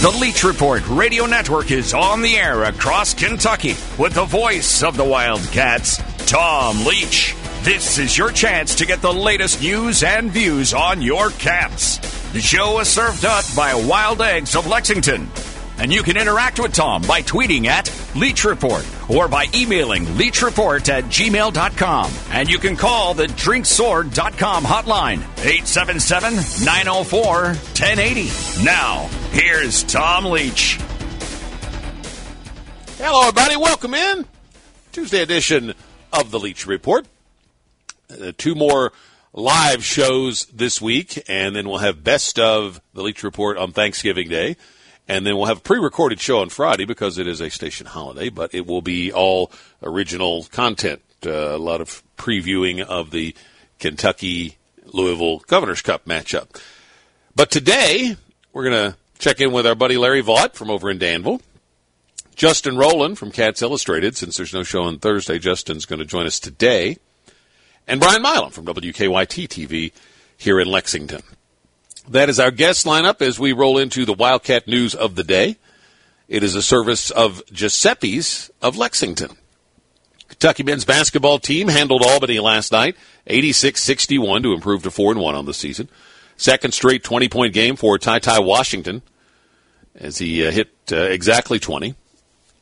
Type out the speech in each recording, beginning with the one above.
The Leach Report Radio Network is on the air across Kentucky with the voice of the Wildcats, Tom Leach. This is your chance to get the latest news and views on your Cats. The show is served up by Wild Eggs of Lexington. And you can interact with Tom by tweeting at Leach Report or by emailing leachreport at gmail.com. And you can call the drinksword.com hotline, 877 904 1080. Now, here's Tom Leach. Hello, everybody. Welcome in. Tuesday edition of the Leach Report. Uh, two more live shows this week, and then we'll have best of the Leach Report on Thanksgiving Day. And then we'll have a pre recorded show on Friday because it is a station holiday, but it will be all original content. Uh, a lot of previewing of the Kentucky Louisville Governor's Cup matchup. But today, we're going to check in with our buddy Larry Vaught from over in Danville. Justin Rowland from Cats Illustrated. Since there's no show on Thursday, Justin's going to join us today. And Brian Milam from WKYT TV here in Lexington. That is our guest lineup as we roll into the Wildcat news of the day. It is a service of Giuseppe's of Lexington. Kentucky men's basketball team handled Albany last night, 86-61 to improve to 4 and 1 on the season. Second straight 20-point game for Ty Ty Washington as he uh, hit uh, exactly 20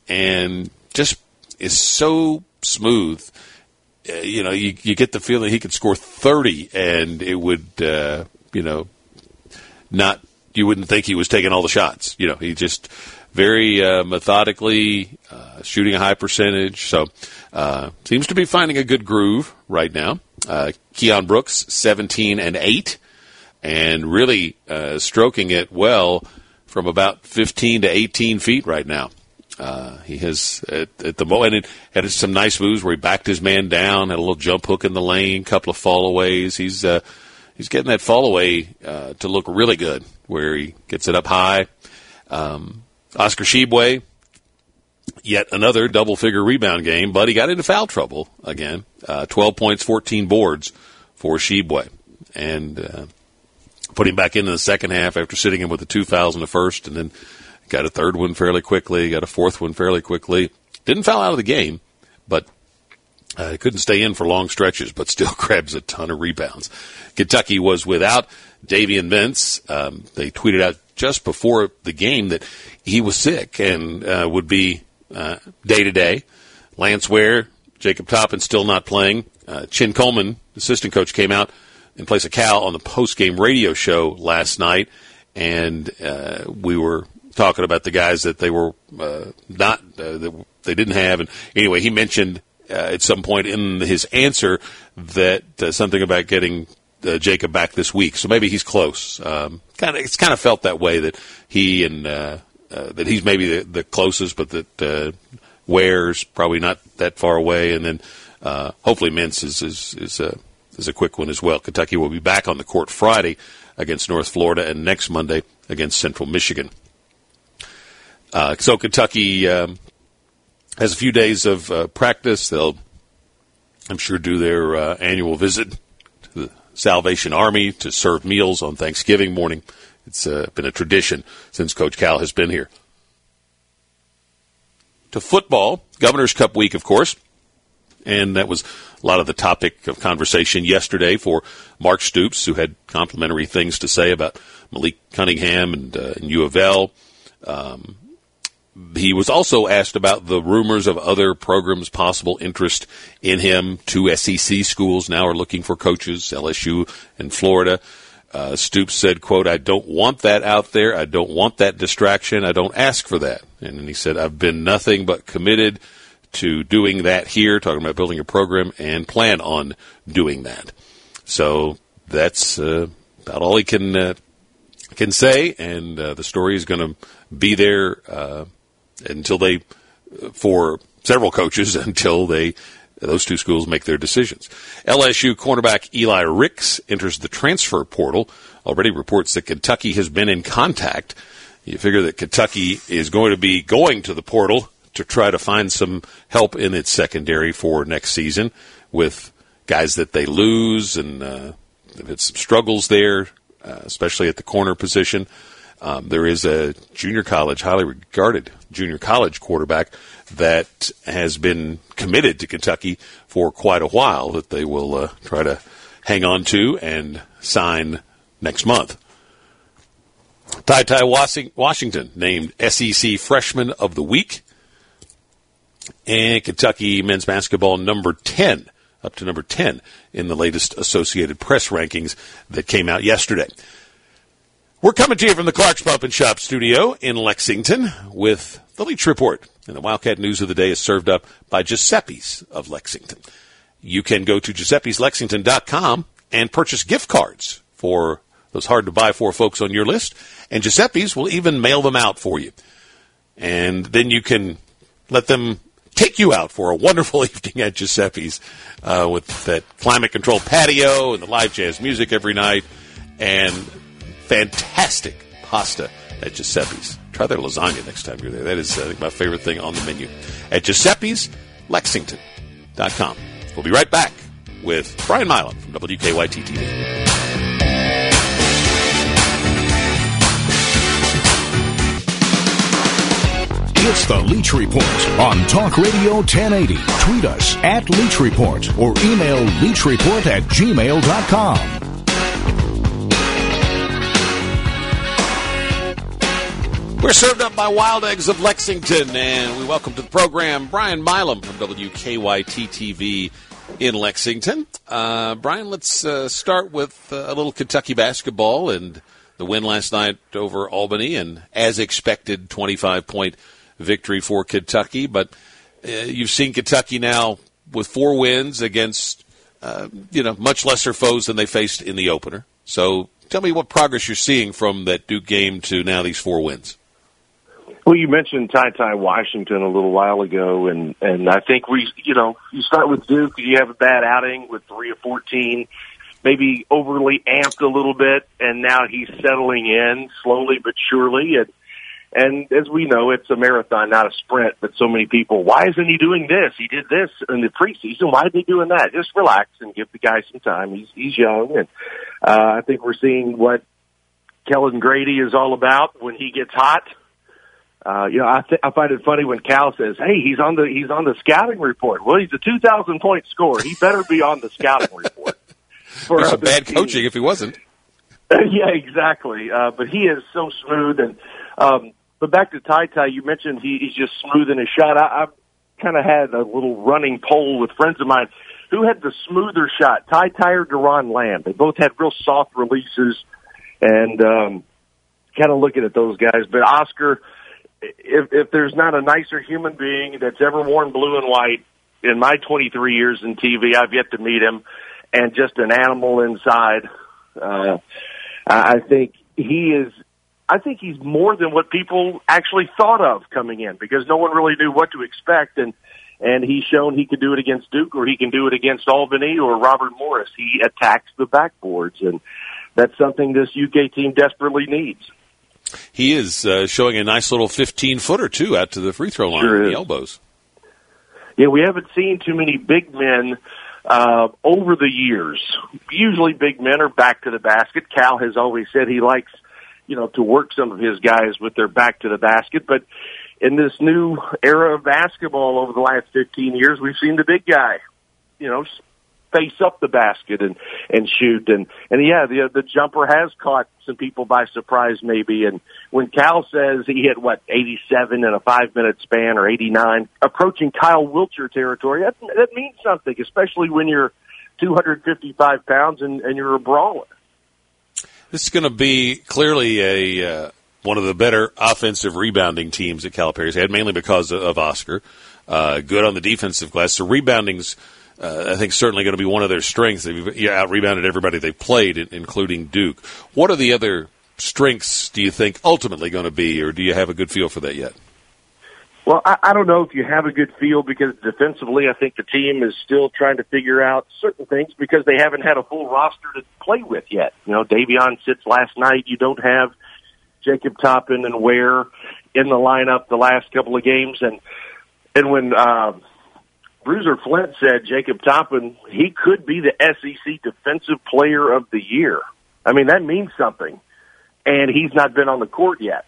and just is so smooth. Uh, you know, you, you get the feeling he could score 30 and it would, uh, you know, not you wouldn't think he was taking all the shots. You know, he just very uh, methodically uh, shooting a high percentage. So seems to be finding a good groove right now. Keion Brooks, seventeen and eight, and really uh, stroking it well from about fifteen to eighteen feet right now. Uh, he has at, at the moment had some nice moves where he backed his man down, had a little jump hook in the lane, couple of fallaways. He's uh, he's getting that fall away uh, to look really good, where he gets it up high. Um, Oscar Tshiebwe, yet another double figure rebound game, but he got into foul trouble again. Uh, 12 points, 14 boards for Tshiebwe. And uh, put him back into the second half after sitting him with the two fouls in the first, and then got a third one fairly quickly, got a fourth one fairly quickly. Didn't foul out of the game, but uh, couldn't stay in for long stretches, but still grabs a ton of rebounds. Kentucky was without Davion Mintz. Um, they tweeted out just before the game that he was sick and uh, would be day to day. Lance Ware, Jacob Toppin still not playing. Uh, Chin Coleman, assistant coach, came out in place of Cal on the post game radio show last night, and uh, we were talking about the guys that they were uh, not uh, that they didn't have. And anyway, he mentioned uh, at some point in his answer that uh, something about getting uh, Jacob back this week. So maybe he's close. Um, kind of, it's kind of felt that way that he and that he's maybe the, the closest, but that Ware's probably not that far away. And then hopefully Mintz is is is is a quick one as well. Kentucky will be back on the court Friday against North Florida and next Monday against Central Michigan. Uh, so Kentucky um, has a few days of uh, practice. They'll, I'm sure, do their uh, annual visit to the Salvation Army to serve meals on Thanksgiving morning. It's uh, been a tradition since Coach Cal has been here. To football, Governor's Cup week, of course. And that was a lot of the topic of conversation yesterday for Mark Stoops, who had complimentary things to say about Malik Cunningham and, uh, and U of L. Um, he was also asked about the rumors of other programs' possible interest in him. Two SEC schools now are looking for coaches, LSU and Florida. Uh, Stoops said, quote, I don't want that out there. I don't want that distraction. I don't ask for that. And then he said, I've been nothing but committed to doing that here, talking about building a program, and plan on doing that. So that's uh, about all he can uh, can say, and uh, the story is going to be there uh, until they, for several coaches, until they, those two schools make their decisions. LSU cornerback Eli Ricks enters the transfer portal. Already reports that Kentucky has been in contact. You figure that Kentucky is going to be going to the portal to try to find some help in its secondary for next season with guys that they lose and uh, they've had some struggles there, uh, especially at the corner position. Um, there is a junior college, highly regarded junior college quarterback that has been committed to Kentucky for quite a while that they will uh, try to hang on to and sign next month. Ty Ty Washington named SEC Freshman of the Week. And Kentucky men's basketball number 10, up to number 10 in the latest Associated Press rankings that came out yesterday. We're coming to you from the Clark's Pump and Shop studio in Lexington with the Leach Report. And the Wildcat News of the Day is served up by Giuseppe's of Lexington. You can go to giuseppe'slexington.com and purchase gift cards for those hard to buy for folks on your list. And Giuseppe's will even mail them out for you. And then you can let them take you out for a wonderful evening at Giuseppe's uh, with that climate controlled patio and the live jazz music every night and fantastic pasta at Giuseppe's. Try their lasagna next time you're there. That is, I think, my favorite thing on the menu. At Giuseppe's, Lexington.com. We'll be right back with Brian Milam from WKYT TV. It's the Leach Report on Talk Radio 1080. Tweet us at Leach Report or email leachreport at gmail.com. We're served up by Wild Eggs of Lexington, and we welcome to the program Brian Milam from WKYT TV in Lexington. Uh, Brian, let's uh, start with uh, a little Kentucky basketball and the win last night over Albany, and as expected, 25 point victory for Kentucky. But uh, you've seen Kentucky now with four wins against uh, you know much lesser foes than they faced in the opener. So tell me what progress you're seeing from that Duke game to now these four wins. Well, you mentioned Ty Ty Washington a little while ago, and and I think we, you know, you start with Duke, you have a bad outing with three of fourteen, maybe overly amped a little bit, and now he's settling in slowly but surely, and and as we know, it's a marathon, not a sprint. But so many people, why isn't he doing this? He did this in the preseason. Why is he doing that? Just relax and give the guy some time. He's he's young, and uh, I think we're seeing what Kellan Grady is all about when he gets hot. Uh, you know, I, th- I find it funny when Cal says, "Hey, he's on the he's on the scouting report." Well, he's a two thousand point scorer. He better be on the scouting report. For There's bad teams. coaching if he wasn't. yeah, exactly. Uh, but he is so smooth, and um, but back to Ty Ty, you mentioned he, he's just smooth in his shot. I, I've kind of had a little running poll with friends of mine who had the smoother shot, Ty Ty or Doron Lamb. They both had real soft releases, and um, kind of looking at those guys. But Oscar, if, if there's not a nicer human being that's ever worn blue and white in my 23 years in TV, I've yet to meet him, and just an animal inside. Uh, I think he is I think he's more than what people actually thought of coming in because no one really knew what to expect and and he's shown he can do it against Duke or he can do it against Albany or Robert Morris. He attacks the backboards and that's something this UK team desperately needs. He is uh, showing a nice little 15 footer too out to the free throw line sure the elbows. Yeah, we haven't seen too many big men uh, over the years. Usually big men are back to the basket. Cal has always said he likes you know, to work some of his guys with their back to the basket. But in this new era of basketball over the last 15 years, we've seen the big guy, you know, face up the basket and and shoot. And and yeah the the jumper has caught some people by surprise maybe. And when Cal says he hit what 87 in a 5 minute span or 89 approaching Kyle Wiltjer territory that that means something especially when you're 255 pounds and and you're a brawler this is going to be clearly a uh, one of the better offensive rebounding teams that Calipari's had, mainly because of Oscar. Uh, good on the defensive glass. So rebounding's, uh, I think, certainly going to be one of their strengths. They've out rebounded everybody they've played, including Duke. What are the other strengths do you think ultimately going to be, or do you have a good feel for that yet? Well, I, I don't know if you have a good feel because defensively, I think the team is still trying to figure out certain things because they haven't had a full roster to play with yet. You know, Davion sits last night. You don't have Jacob Toppin and Ware in the lineup the last couple of games, and and when uh, Bruiser Flint said Jacob Toppin, he could be the SEC Defensive Player of the Year. I mean, that means something. and he's not been on the court yet.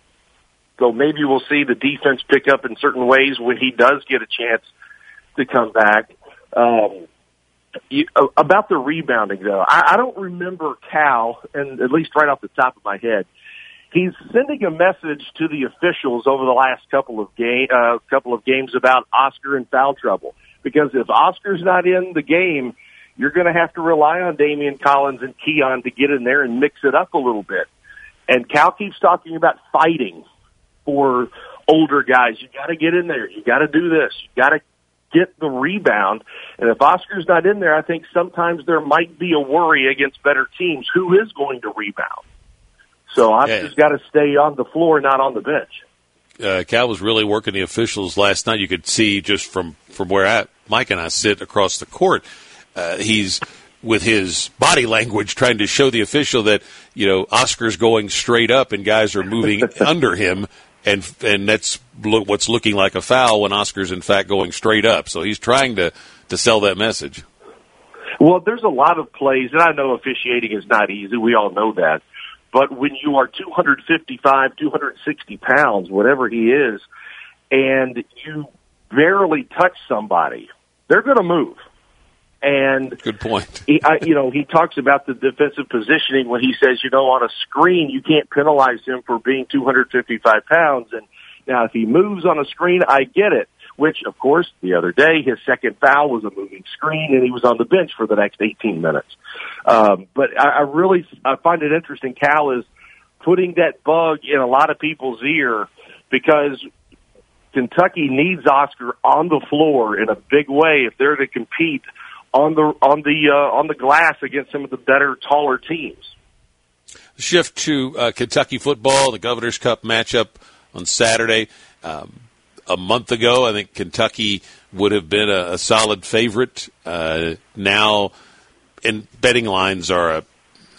So maybe we'll see the defense pick up in certain ways when he does get a chance to come back. Um, you, about the rebounding, though, I, I don't remember Cal, and at least right off the top of my head, he's sending a message to the officials over the last couple of game, uh, couple of games about Oscar and foul trouble. Because if Oscar's not in the game, you're going to have to rely on Daimion Collins and Keion to get in there and mix it up a little bit. And Cal keeps talking about fighting for older guys. You got to get in there. You got to do this. You got to get the rebound. And if Oscar's not in there, I think sometimes there might be a worry against better teams. Who is going to rebound? So Oscar's yeah. got to stay on the floor, not on the bench. Uh, Cal was really working the officials last night. You could see just from from where I, Mike and I sit across the court. Uh, he's with his body language trying to show the official that you know Oscar's going straight up and guys are moving under him and and that's look, what's looking like a foul when Oscar's in fact going straight up. So he's trying to to sell that message. Well, there's a lot of plays, and I know officiating is not easy. We all know that. But when you are 255, 260 pounds, whatever he is, and you barely touch somebody, they're going to move. And good point. he, I, you know, he talks about the defensive positioning when he says, you know, on a screen you can't penalize him for being 255 pounds. And now, if he moves on a screen, I get it. Which, of course, the other day his second foul was a moving screen, and he was on the bench for the next 18 minutes. Um, but I, I really I find it interesting. Cal is putting that bug in a lot of people's ear because Kentucky needs Oscar on the floor in a big way if they're to compete on the on the uh, on the glass against some of the better, taller teams. Shift to uh, Kentucky football, the Governor's Cup matchup on Saturday. Um, a month ago, I think Kentucky would have been a, a solid favorite. Uh, now, and betting lines are a,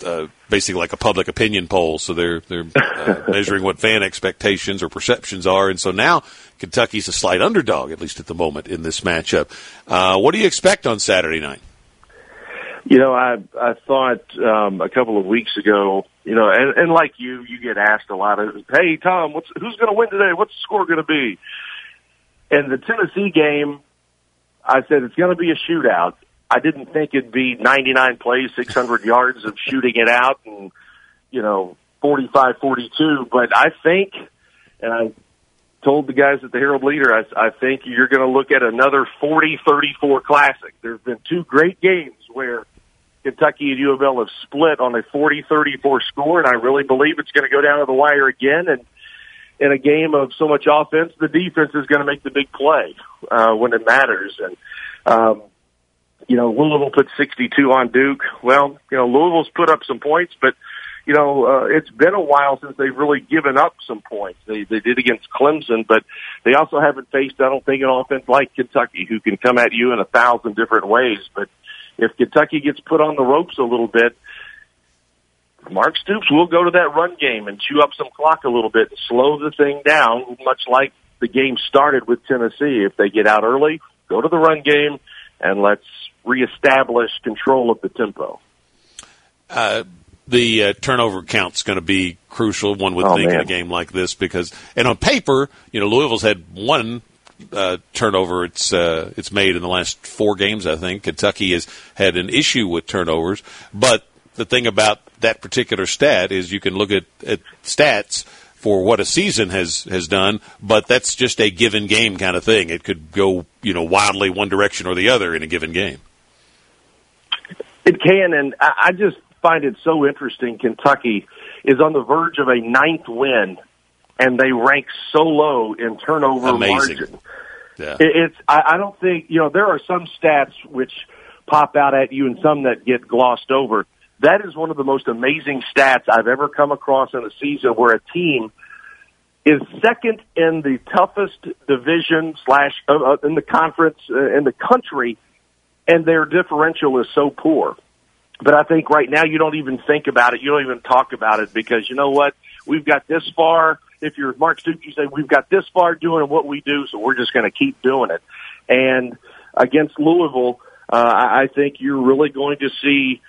uh, basically like a public opinion poll, so they're they're uh, measuring what fan expectations or perceptions are, and so now Kentucky's a slight underdog, at least at the moment, in this matchup. Uh, what do you expect on Saturday night? You know, I I thought um, a couple of weeks ago, you know, and, and like you, you get asked a lot of, "Hey, Tom, what's who's going to win today? What's the score going to be?" And the Tennessee game, I said it's going to be a shootout. I didn't think it'd be 99 plays, 600 yards of shooting it out, and you know, 45-42. But I think, and I told the guys at the Herald Leader, I, I think you're going to look at another 40-34 classic. There's been two great games where Kentucky and U of L have split on a 40-34 score, and I really believe it's going to go down to the wire again. And in a game of so much offense, the defense is going to make the big play uh, when it matters. And um, you know, Louisville put 62 on Duke. Well, you know, Louisville's put up some points, but you know, uh, it's been a while since they've really given up some points. They they did against Clemson, but they also haven't faced, I don't think, an offense like Kentucky who can come at you in a thousand different ways. But if Kentucky gets put on the ropes a little bit, Mark Stoops will go to that run game and chew up some clock a little bit and slow the thing down, much like the game started with Tennessee. If they get out early, go to the run game and let's reestablish control of the tempo. Uh, the uh, turnover count's going to be crucial. One would oh, think man. in a game like this because, and on paper, you know, Louisville's had one uh, turnover it's uh, it's made in the last four games. I think Kentucky has had an issue with turnovers, but the thing about that particular stat is you can look at, at stats for what a season has has done, but that's just a given game kind of thing. It could go you know wildly one direction or the other in a given game. It can, and I just find it so interesting. Kentucky is on the verge of a ninth win, and they rank so low in turnover Amazing. margin. Yeah. It's I, I don't think you know there are some stats which pop out at you and some that get glossed over. That is one of the most amazing stats I've ever come across in a season where a team is second in the toughest division slash uh, uh in the conference uh, in the country, and their differential is so poor. But I think right now you don't even think about it. You don't even talk about it because you know what? We've got this far. If you're Mark Stoops, you say we've got this far doing what we do, so we're just going to keep doing it. And against Louisville, uh, I think you're really going to see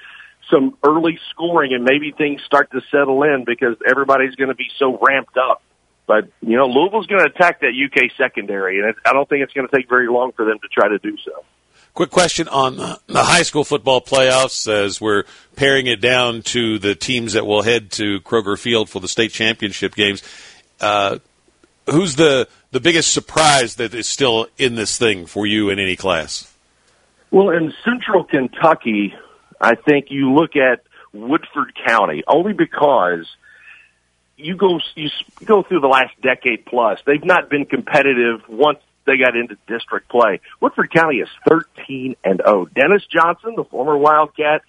some early scoring and maybe things start to settle in because everybody's going to be so ramped up. But you know, Louisville's going to attack that UK secondary, and it, I don't think it's going to take very long for them to try to do so. Quick question on the high school football playoffs as we're paring it down to the teams that will head to Kroger Field for the state championship games. Uh, who's the the biggest surprise that is still in this thing for you in any class? Well, in Central Kentucky, I think you look at Woodford County only because you go you go through the last decade plus. They've not been competitive once they got into district play. Woodford County is 13 and 0. Dennis Johnson, the former Wildcat,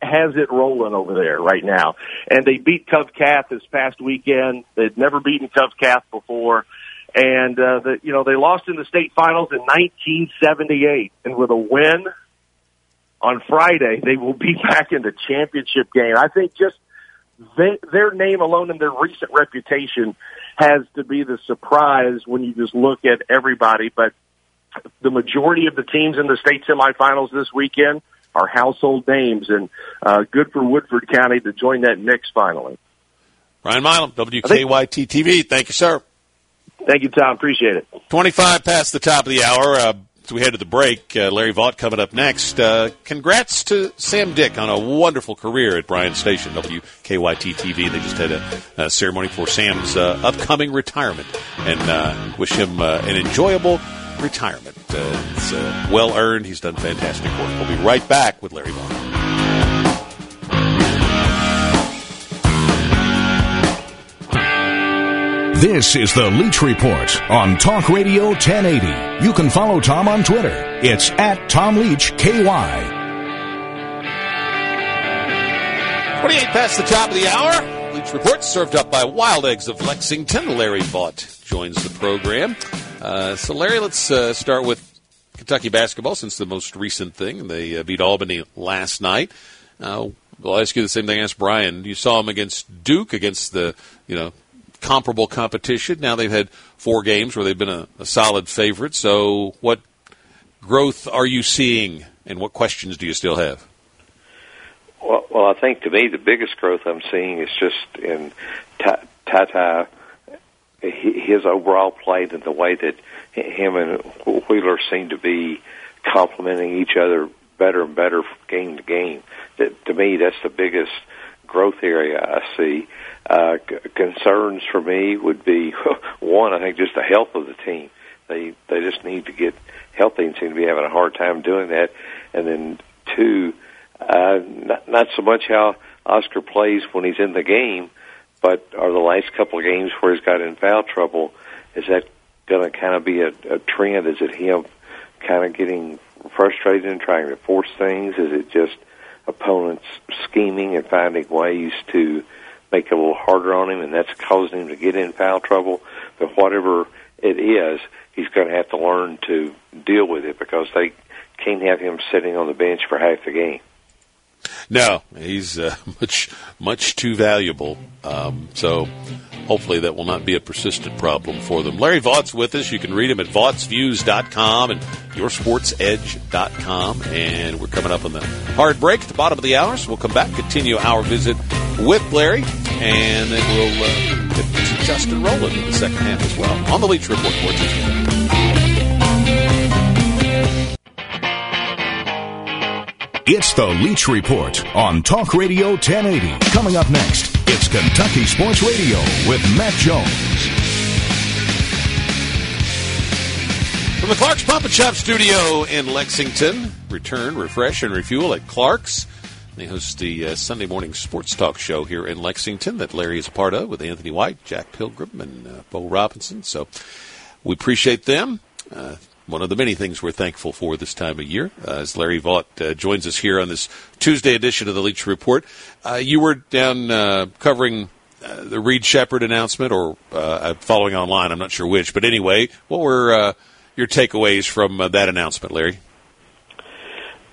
has it rolling over there right now. And they beat Cov Cath this past weekend. They'd never beaten Cov Cath before. And, uh, the, you know, they lost in the state finals in 1978. And with a win on Friday, they will be back in the championship game. I think just they, their name alone and their recent reputation has to be the surprise when you just look at everybody. But the majority of the teams in the state semifinals this weekend are household names, and uh, good for Woodford County to join that mix finally. Brian Milam, WKYT TV. Thank you, sir. Thank you, Tom. Appreciate it. 25 past the top of the hour. Uh, we head to the break. Uh, Larry Vaught coming up next. Uh, congrats to Sam Dick on a wonderful career at Bryan Station, WKYT TV. They just had a, a ceremony for Sam's uh, upcoming retirement and uh, wish him uh, an enjoyable retirement. Uh, it's well earned. He's done fantastic work. We'll be right back with Larry Vaught. This is the Leach Report on Talk Radio 1080. You can follow Tom on Twitter. It's at Tom Leach KY. 28 past the top of the hour. Leach Report served up by Wild Eggs of Lexington. Larry Vaught joins the program. Uh, so, Larry, let's uh, start with Kentucky basketball since the most recent thing. They uh, beat Albany last night. Uh, I'll ask you the same thing I asked Brian. You saw them against Duke, against the you know comparable competition. Now they've had four games where they've been a, a solid favorite. So, what growth are you seeing, and what questions do you still have? Well, well, I think to me the biggest growth I'm seeing is just in Ty Ty, his overall play and the way that him and Wheeler seem to be complementing each other better and better game to game. That to me, that's the biggest growth area I see. Uh, concerns for me would be one, I think just the health of the team. They they just need to get healthy and seem to be having a hard time doing that. And then two, uh, not, not so much how Oscar plays when he's in the game, but are the last couple of games where he's got in foul trouble, is that going to kind of be a, a trend? Is it him kind of getting frustrated and trying to force things? Is it just opponents scheming and finding ways to make it a little harder on him, and that's causing him to get in foul trouble. But whatever it is, he's going to have to learn to deal with it because they can't have him sitting on the bench for half the game. No, he's uh, much much too valuable. Um, so hopefully that will not be a persistent problem for them. Larry Vaught's with us. You can read him at vaughtsviews.com and yoursportsedge.com. And we're coming up on the hard break at the bottom of the hour, so we'll come back, continue our visit with Larry, and then we'll uh, get Justin Rowland in the second half as well on the Leach Report. It's the Leach Report on Talk Radio 1080. Coming up next, it's Kentucky Sports Radio with Matt Jones. From the Clark's Pump and Shop studio in Lexington, return, refresh, and refuel at Clark's. They host the uh, Sunday morning sports talk show here in Lexington that Larry is a part of with Anthony White, Jack Pilgrim, and uh, Bo Robinson. So we appreciate them. Uh, one of the many things we're thankful for this time of year. Uh, as Larry Vaught uh, joins us here on this Tuesday edition of the Leach Report, uh, you were down uh, covering uh, the Reed Sheppard announcement, or uh, following online. I'm not sure which, but anyway, what were your takeaways from that announcement, Larry?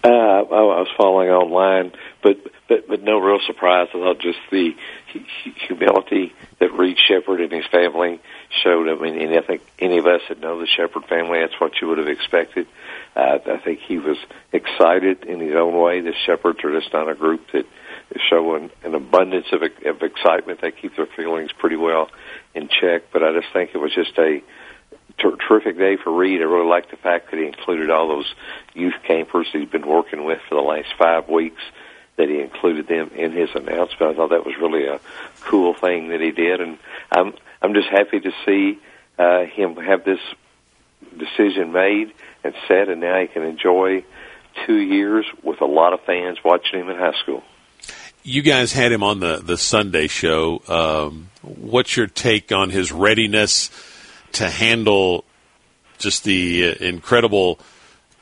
I was following online, but but but no real surprise. Thought just the humility that Reed Sheppard and his family showed. I mean, and I think any of us that know the Sheppard family, that's what you would have expected. Uh, I think he was excited in his own way. The Sheppards are just not a group that is showing an abundance of, of excitement. They keep their feelings pretty well in check. But I just think it was just a ter- terrific day for Reed. I really like the fact that he included all those youth campers he's been working with for the last five weeks. That he included them in his announcement. I thought that was really a cool thing that he did, and I'm I'm just happy to see uh, him have this decision made and set, and now he can enjoy two years with a lot of fans watching him in high school. You guys had him on the the Sunday show. Um, what's your take on his readiness to handle just the uh, incredible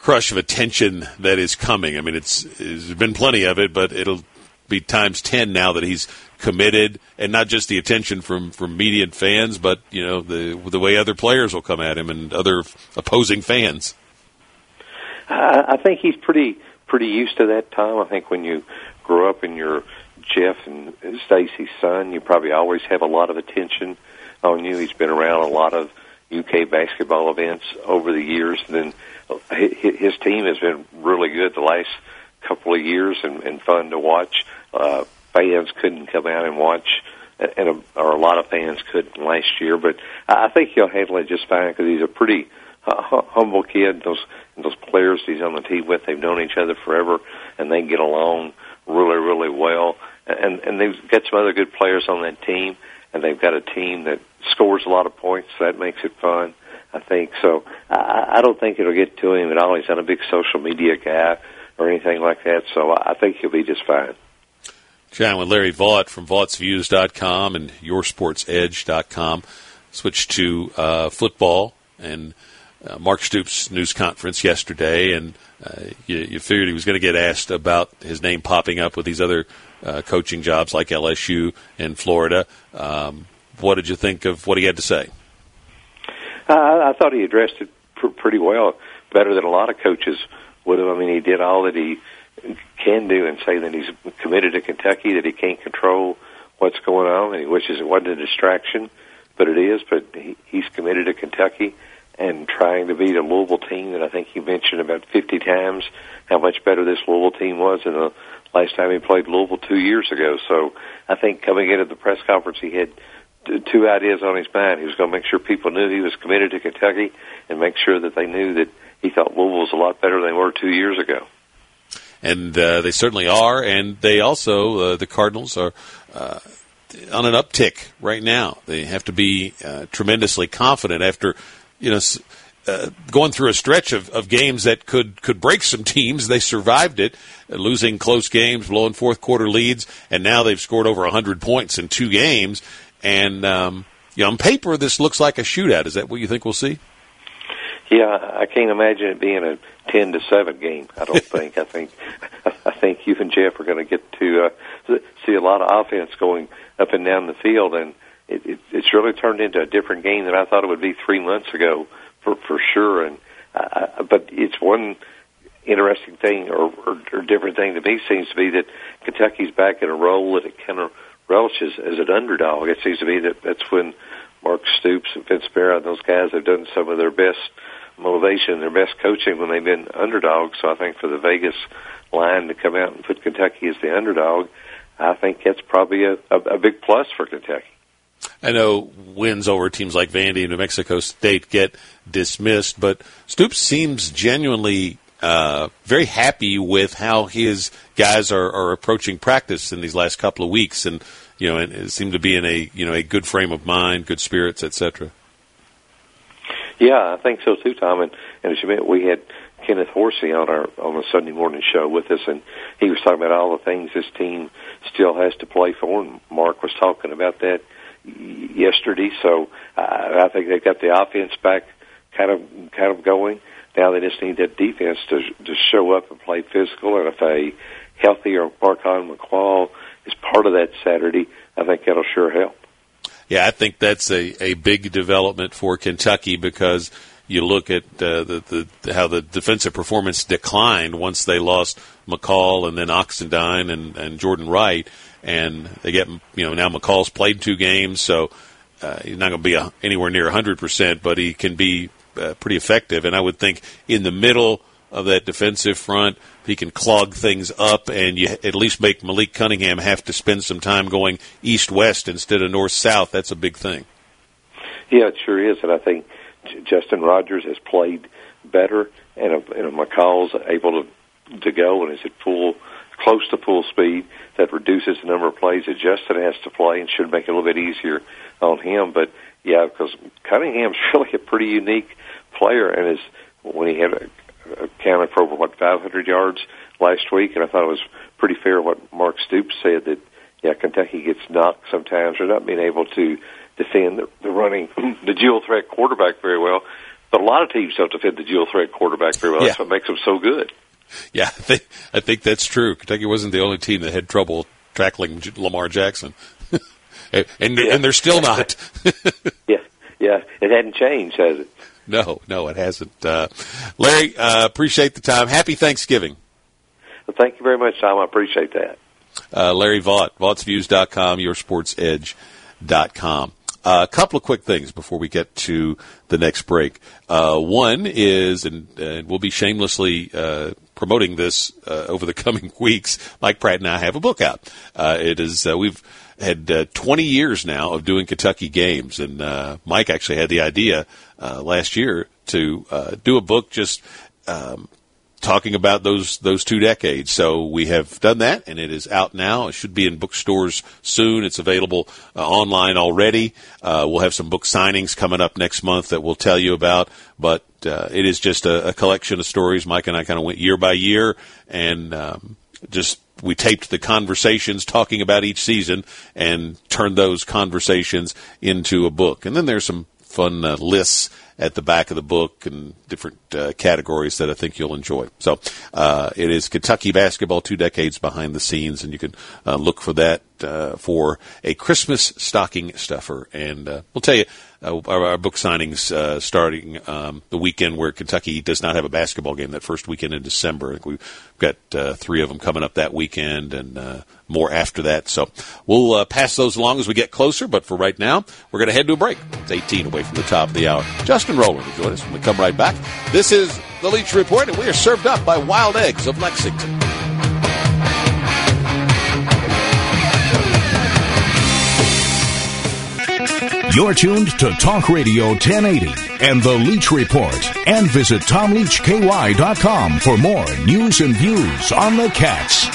crush of attention that is coming? I mean, it's there's been plenty of it, but it'll be times ten now that he's committed, and not just the attention from from media and fans, but you know the the way other players will come at him and other opposing fans. I think he's pretty pretty used to that time. I think when you grow up and you're Jeff and Stacy's son, you probably always have a lot of attention on you. He's been around a lot of UK basketball events over the years, and then his team has been really good the last couple of years and, and fun to watch. Uh, fans couldn't come out and watch, and a, or a lot of fans couldn't last year, but I think he'll handle it just fine because he's a pretty uh, humble kid. Those those players he's on the team with, they've known each other forever, and they get along really, really well. And and they've got some other good players on that team, and they've got a team that scores a lot of points. So that makes it fun, I think. So I, I don't think it'll get to him at all. He's not a big social media guy or anything like that. So I think he'll be just fine. Chatting with Larry Vaught from Vaught'sViews.com and YourSportsEdge.com. Switch to uh, football and uh, Mark Stoops' news conference yesterday, and uh, you, you, figured he was going to get asked about his name popping up with these other uh, coaching jobs like LSU and Florida. Um, what did you think of what he had to say? I thought he addressed it pr- pretty well, better than a lot of coaches would have. I mean, he did all that he can do and say that he's committed to Kentucky, that he can't control what's going on, and he wishes it wasn't a distraction, but it is. But he, he's committed to Kentucky and trying to beat a Louisville team that I think he mentioned about 50 times how much better this Louisville team was than the last time he played Louisville two years ago. So I think coming into the press conference, he had two ideas on his mind. He was going to make sure people knew he was committed to Kentucky and make sure that they knew that he thought Louisville was a lot better than they were two years ago. And uh, they certainly are. And they also, uh, the Cardinals are. Uh, on an uptick right now. They have to be uh, tremendously confident after you know, uh, going through a stretch of, of games that could could break some teams. They survived it, losing close games, blowing fourth quarter leads, and now they've scored over hundred points in two games. And um, you know, on paper, this looks like a shootout. Is that what you think we'll see? Yeah, I can't imagine it being a ten to seven game. I don't think. I think I think you and Jeff are going to get to uh, see a lot of offense going up and down the field, and it, it, it's really turned into a different game than I thought it would be three months ago, for for sure. And uh, but it's one interesting thing or, or, or different thing to me seems to be that Kentucky's back in a role that it kind of relishes as an underdog. It seems to me that that's when Mark Stoops and Vince Marrow and those guys have done some of their best motivation, their best coaching when they've been underdogs. So I think for the Vegas line to come out and put Kentucky as the underdog, I think that's probably a, a, a big plus for Kentucky. I know wins over teams like Vandy and New Mexico State get dismissed, but Stoops seems genuinely uh, very happy with how his guys are, are approaching practice in these last couple of weeks, and you know, and seem to be in a you know a good frame of mind, good spirits, etc. Yeah, I think so too, Tom. And, and as you mentioned, we had Kenneth Horsey on our on the Sunday morning show with us, and he was talking about all the things this team still has to play for. And Mark was talking about that yesterday. So uh, I think they got the offense back kind of kind of going. Now they just need that defense to to show up and play physical. And if a healthier Marquan McCall is part of that Saturday, I think that'll sure help. Yeah, I think that's a, a big development for Kentucky because you look at uh, the, the how the defensive performance declined once they lost McCall and then Oxendine and, and Jordan Wright, and they get you know now McCall's played two games, so uh, he's not going to be a, anywhere near 100 percent, but he can be uh, pretty effective. And I would think in the middle of that defensive front, he can clog things up, and you at least make Malik Cunningham have to spend some time going east west instead of north south. That's a big thing. Yeah, it sure is, and I think Justin Rogers has played better, and, and McCall's able to to go and is at full close to full speed. That reduces the number of plays that Justin has to play and should make it a little bit easier on him. But yeah, because Cunningham's really a pretty unique player, and is when he had a, a counted for over what 500 yards last week, and I thought it was pretty fair what Mark Stoops said that yeah, Kentucky gets knocked sometimes for not being able to defend the, the running, the dual threat quarterback very well. But a lot of teams don't defend the dual threat quarterback very well. Yeah. That's what makes them so good. Yeah, I think, I think that's true. Kentucky wasn't the only team that had trouble tackling Lamar Jackson, and and, Yeah. and they're still not. Yeah, yeah, it hadn't changed, has it? no, no, it hasn't. Uh, Larry, uh, appreciate the time. Happy Thanksgiving. Well, thank you very much, Tom. I appreciate that. Uh, Larry Vaught, Vaught'sViews.com, YourSportsEdge.com. Uh, a couple of quick things before we get to the next break. Uh, one is, and, and we'll be shamelessly uh, promoting this uh, over the coming weeks. Mike Pratt and I have a book out. Uh, it is uh, we've had uh, 20 years now of doing Kentucky games, and uh, Mike actually had the idea uh, last year to uh, do a book just um, talking about those those two decades. So we have done that, and it is out now. It should be in bookstores soon. It's available uh, online already. Uh, we'll have some book signings coming up next month that we'll tell you about. But uh, it is just a, a collection of stories. Mike and I kind of went year by year, and um, just we taped the conversations talking about each season and turned those conversations into a book. And then there's some fun uh, lists at the back of the book and different uh, categories that I think you'll enjoy. So uh, it is Kentucky basketball, two decades behind the scenes, and you can uh, look for that uh, for a Christmas stocking stuffer. And uh, we'll tell you uh, our, book signings uh, starting um, the weekend where Kentucky does not have a basketball game. That first weekend in December, we've got uh, three of them coming up that weekend, and uh, more after that. So we'll uh, pass those along as we get closer. But for right now, we're going to head to a break. It's 18 away from the top of the hour. Justin Rowland will join us when we come right back. This is the Leach Report, and we are served up by Wild Eggs of Lexington. You're tuned to Talk Radio 1080 and The Leach Report. And visit TomLeachKY.com for more news and views on the Cats.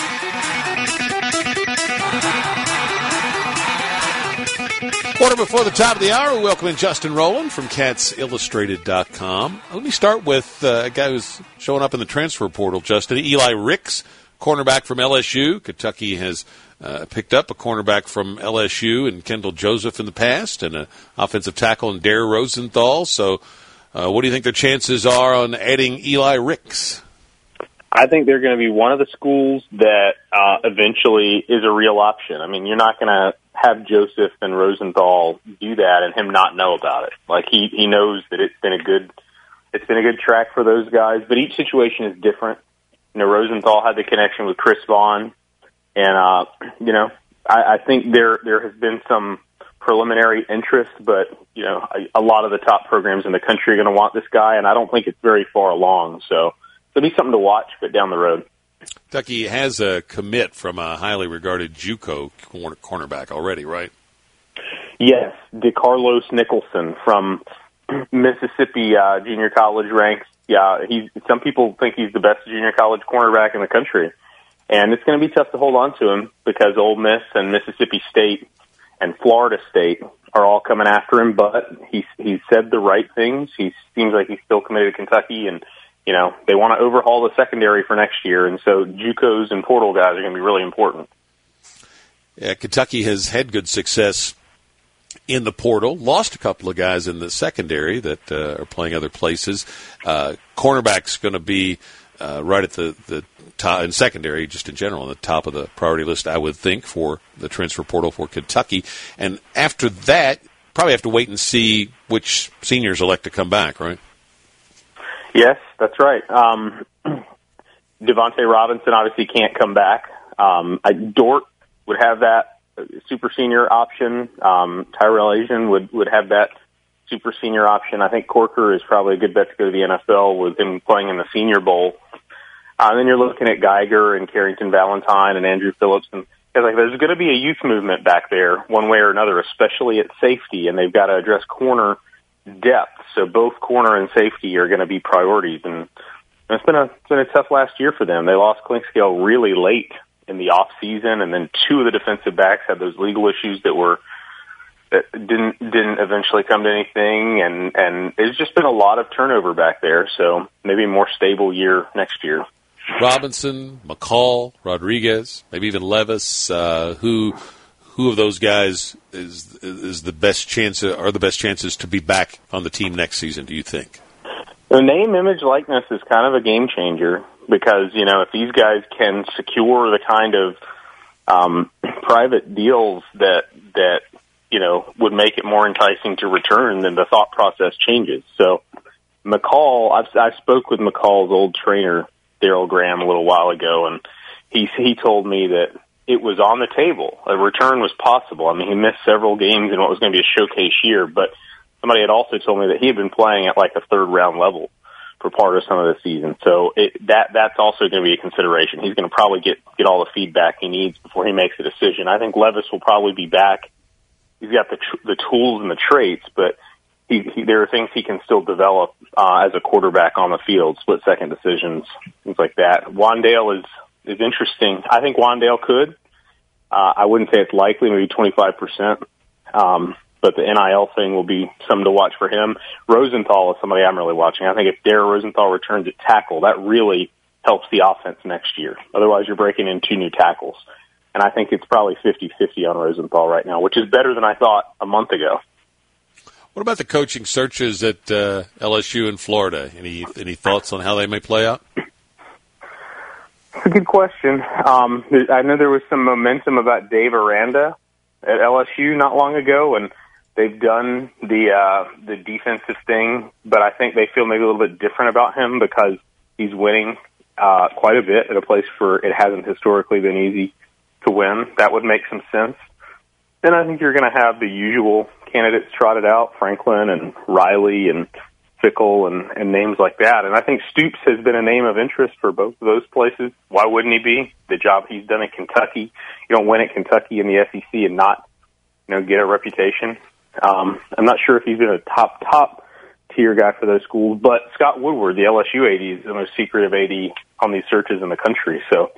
Quarter before the top of the hour, we welcome in Justin Rowland from CatsIllustrated.com. Let me start with uh, a guy who's showing up in the transfer portal, Justin. Eli Ricks, cornerback from LSU. Kentucky has uh, picked up a cornerback from LSU and Kelvin Joseph in the past, and an offensive tackle in Dare Rosenthal. So, uh, what do you think their chances are on adding Eli Ricks? I think they're going to be one of the schools that uh, eventually is a real option. I mean, you're not going to have Joseph and Rosenthal do that and him not know about it. Like he he knows that it's been a good it's been a good track for those guys, but each situation is different. You know, Rosenthal had the connection with Chris Vaughn, and uh, you know, I, I think there there has been some preliminary interest, but you know, a, a lot of the top programs in the country are going to want this guy, and I don't think it's very far along. So it'll be something to watch, but down the road. Kentucky has a commit from a highly regarded JUCO corner, cornerback already, right? Yes, DeCarlos Nicholson from Mississippi uh, junior college ranks. Yeah, he's. Some people think he's the best junior college cornerback in the country, and it's going to be tough to hold on to him because Ole Miss and Mississippi State and Florida State are all coming after him. But he he said the right things. He seems like he's still committed to Kentucky, and you know they want to overhaul the secondary for next year, and so JUCOs and portal guys are going to be really important. Yeah, Kentucky has had good success in the portal. Lost a couple of guys in the secondary that uh, are playing other places. Uh, cornerback's going to be uh, right at the the top in secondary, just in general, on the top of the priority list, I would think, for the transfer portal for Kentucky. And after that, probably have to wait and see which seniors elect to come back, right? Yes, that's right. Um, Devontae Robinson obviously can't come back. Um, I, Dort would have that super senior option. Um, Tyrell Ajian would, would have that super senior option. I think Corker is probably a good bet to go to the NFL with him playing in the Senior Bowl. Uh, and then you're looking at Geiger and Carrington Valentine and Andru Phillips. And like, there's going to be a youth movement back there one way or another, especially at safety. And they've got to address corner depth. So both corner and safety are going to be priorities. And it's been a, it's been a tough last year for them. They lost Clinkscale really late in the off season. And then two of the defensive backs had those legal issues that were, that didn't didn't eventually come to anything, and and it's just been a lot of turnover back there. So maybe a more stable year next year. Robinson, McCall, Rodriguez, maybe even Levis. Uh, who who of those guys is is the best chance are the best chances to be back on the team next season? Do you think? The name, image, likeness is kind of a game changer because you know if these guys can secure the kind of um, private deals that that you know, would make it more enticing to return, then the thought process changes. So McCall, I've, I spoke with McCall's old trainer, Daryl Graham, a little while ago, and he, he told me that it was on the table. A return was possible. I mean, he missed several games in what was going to be a showcase year, but somebody had also told me that he had been playing at like a third round level for part of some of the season. So it, that that's also going to be a consideration. He's going to probably get get all the feedback he needs before he makes a decision. I think Levis will probably be back he's got the tr- the tools and the traits, but he, he there are things he can still develop uh, as a quarterback on the field, split second decisions, things like that. Wan'Dale is is interesting. I think Wan'Dale could. Uh, I wouldn't say it's likely, maybe twenty five percent. Um, but the NIL thing will be something to watch for him. Rosenthal is somebody I'm really watching. I think if Dare Rosenthal returns at tackle, that really helps the offense next year. Otherwise, you're breaking in two new tackles and I think it's probably 50-50 on Rosenthal right now, which is better than I thought a month ago. What about the coaching searches at uh, LSU in Florida? Any any thoughts on how they may play out? It's a good question. Um, I know there was some momentum about Dave Aranda at LSU not long ago, and they've done the uh, the defensive thing, but I think they feel maybe a little bit different about him because he's winning uh, quite a bit at a place where it hasn't historically been easy to win. That would make some sense. Then I think you're going to have the usual candidates trotted out, Franklin and Riley and Fickell and, and names like that. And I think Stoops has been a name of interest for both of those places. Why wouldn't he be? The job he's done at Kentucky. You don't win at Kentucky in the SEC and not, you know, get a reputation. Um, I'm not sure if he's been a top, top tier guy for those schools, but Scott Woodward, the LSU AD, is the most secretive AD on these searches in the country. So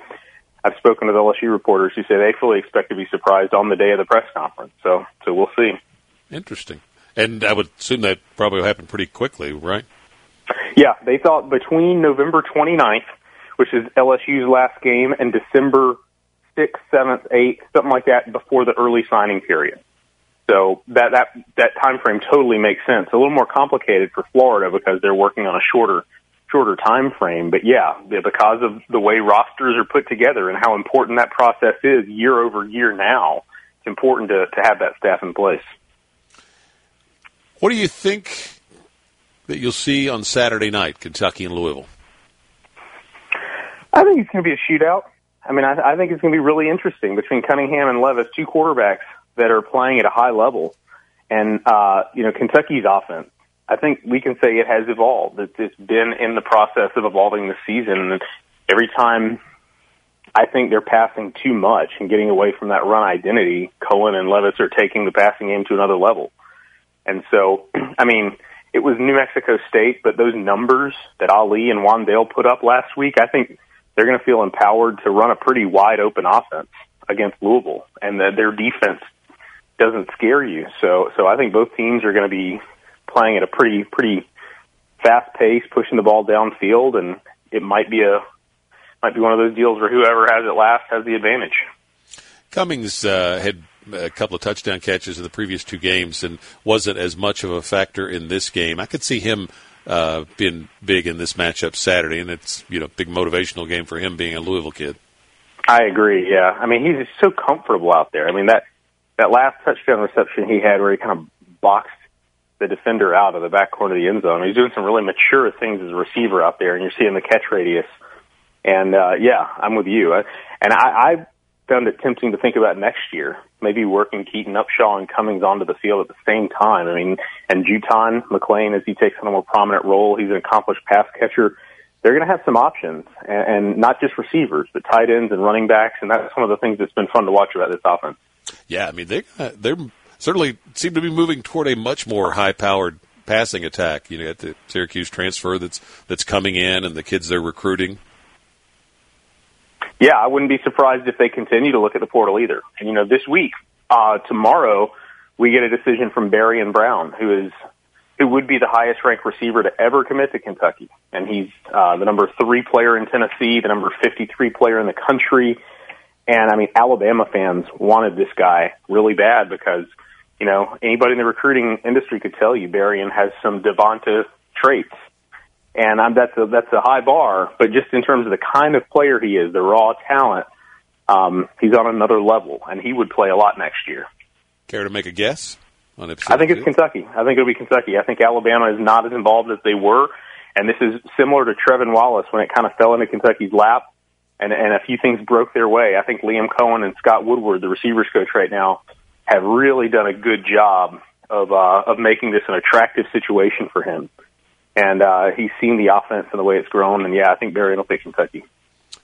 I've spoken to LSU reporters who say they fully expect to be surprised on the day of the press conference. So, so we'll see. Interesting. And I would assume that probably will happen pretty quickly, right? Yeah, they thought between November 29th, which is LSU's last game, and December 6th, 7th, 8th, something like that, before the early signing period. So that that that time frame totally makes sense. A little more complicated for Florida because they're working on a shorter shorter time frame. But yeah, because of the way rosters are put together and how important that process is year over year now, it's important to, to have that staff in place. What do you think that you'll see on Saturday night, Kentucky and Louisville? I think it's going to be a shootout. I mean, I, I think it's going to be really interesting between Cunningham and Levis, two quarterbacks that are playing at a high level. And, uh, you know, Kentucky's offense I think we can say it has evolved. It's been in the process of evolving this season. And every time I think they're passing too much and getting away from that run identity, Coen and Levis are taking the passing game to another level. And so, I mean, it was New Mexico State, but those numbers that Ali and Wan'Dale put up last week, I think they're going to feel empowered to run a pretty wide open offense against Louisville, and that their defense doesn't scare you. So, so I think both teams are going to be playing at a pretty pretty fast pace, pushing the ball downfield, and it might be a might be one of those deals where whoever has it last has the advantage. Cummings uh, had a couple of touchdown catches in the previous two games and wasn't as much of a factor in this game. I could see him uh, being big in this matchup Saturday, and it's you know big motivational game for him being a Louisville kid. I agree. Yeah, I mean he's so comfortable out there. I mean that that last touchdown reception he had where he kind of boxed the defender out of the back corner of the end zone. He's doing some really mature things as a receiver out there, and you're seeing the catch radius. And uh, yeah, I'm with you. And I, I found it tempting to think about next year, maybe working Keaton Upshaw and Cummings onto the field at the same time. I mean, and Juton McLean as he takes on a more prominent role, he's an accomplished pass catcher. They're going to have some options, and, and not just receivers, but tight ends and running backs, and that's one of the things that's been fun to watch about this offense. Yeah, I mean they they're certainly seem to be moving toward a much more high-powered passing attack. You know, at the Syracuse transfer that's that's coming in, and the kids they're recruiting. Yeah, I wouldn't be surprised if they continue to look at the portal either. And you know, this week, uh, tomorrow, we get a decision from Barion Brown, who is who would be the highest ranked receiver to ever commit to Kentucky, and he's uh, the number three player in Tennessee, the number fifty three player in the country. And I mean, Alabama fans wanted this guy really bad because, you know, anybody in the recruiting industry could tell you Barion has some Devonta traits and I'm, that's a that's a high bar. But just in terms of the kind of player he is, the raw talent, um, he's on another level, and he would play a lot next year. Care to make a guess on episode I think two? it's Kentucky. I think it'll be Kentucky. I think Alabama is not as involved as they were, and this is similar to Trevin Wallace when it kind of fell into Kentucky's lap, and and a few things broke their way. I think Liam Coen and Scott Woodward, the receivers coach right now, have really done a good job of uh, of making this an attractive situation for him and uh, he's seen the offense and the way it's grown. And yeah, I think Barion will pick Kentucky.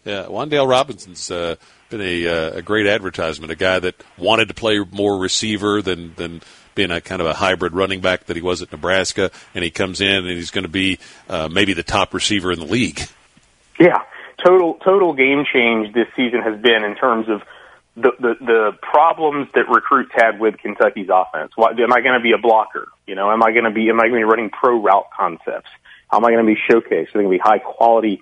Yeah, Wan'Dale Robinson's uh, been a, uh, a great advertisement. A guy that wanted to play more receiver than than being a kind of a hybrid running back that he was at Nebraska, and he comes in and he's going to be uh, maybe the top receiver in the league. Yeah, total total game change this season has been in terms of the, the the problems that recruits had with Kentucky's offense. What, am I going to be a blocker? You know, am I going to be am I going to be running pro route concepts? How am I going to be showcased? Are they going to be high quality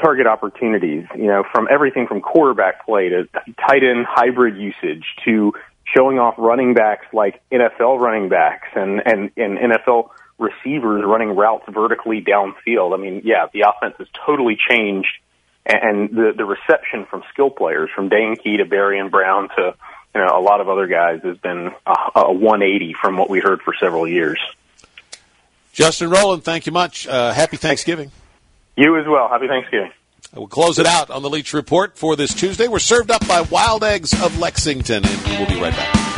target opportunities? You know, from everything from quarterback play to tight end hybrid usage to showing off running backs like NFL running backs and and and NFL receivers running routes vertically downfield. I mean, yeah, the offense has totally changed and the the reception from skill players, from Dane Key to Barion Brown to you know a lot of other guys, has been a, a 180 from what we heard for several years. Justin Rowland, thank you much. Uh, happy Thanksgiving. You as well. Happy Thanksgiving. We'll close it out on the Leach Report for this Tuesday. We're served up by Wild Eggs of Lexington, and we'll be right back.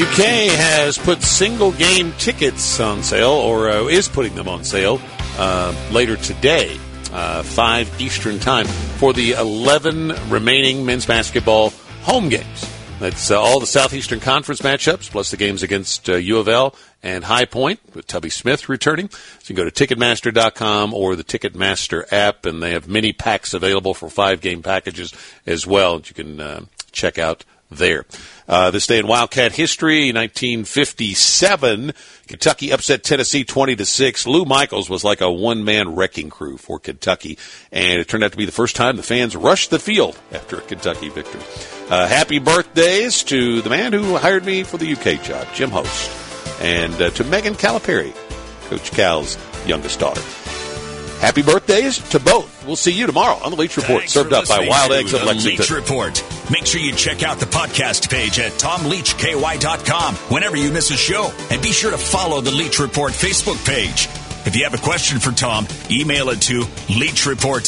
UK has put single game tickets on sale, or uh, is putting them on sale uh, later today, uh, 5 Eastern Time, for the 11 remaining men's basketball home games. That's uh, all the Southeastern Conference matchups, plus the games against U of L and High Point, with Tubby Smith returning. So you can go to Ticketmaster.com or the Ticketmaster app, and they have mini packs available for five game packages as well. You can uh, check out there. Uh, this day in Wildcat history, 1957, Kentucky upset Tennessee 20 to 6. Lou Michaels was like a one man wrecking crew for Kentucky, and it turned out to be the first time the fans rushed the field after a Kentucky victory. Uh, happy birthdays to the man who hired me for the UK job, Jim Host, and uh, to Megan Calipari, Coach Cal's youngest daughter. Happy birthdays to both. We'll see you tomorrow on the Leach Report, Thanks served up by Wild Eggs of Lexington. Leach Report. Make sure you check out the podcast page at tomleachky.com whenever you miss a show. And be sure to follow the Leach Report Facebook page. If you have a question for Tom, email it to leachreport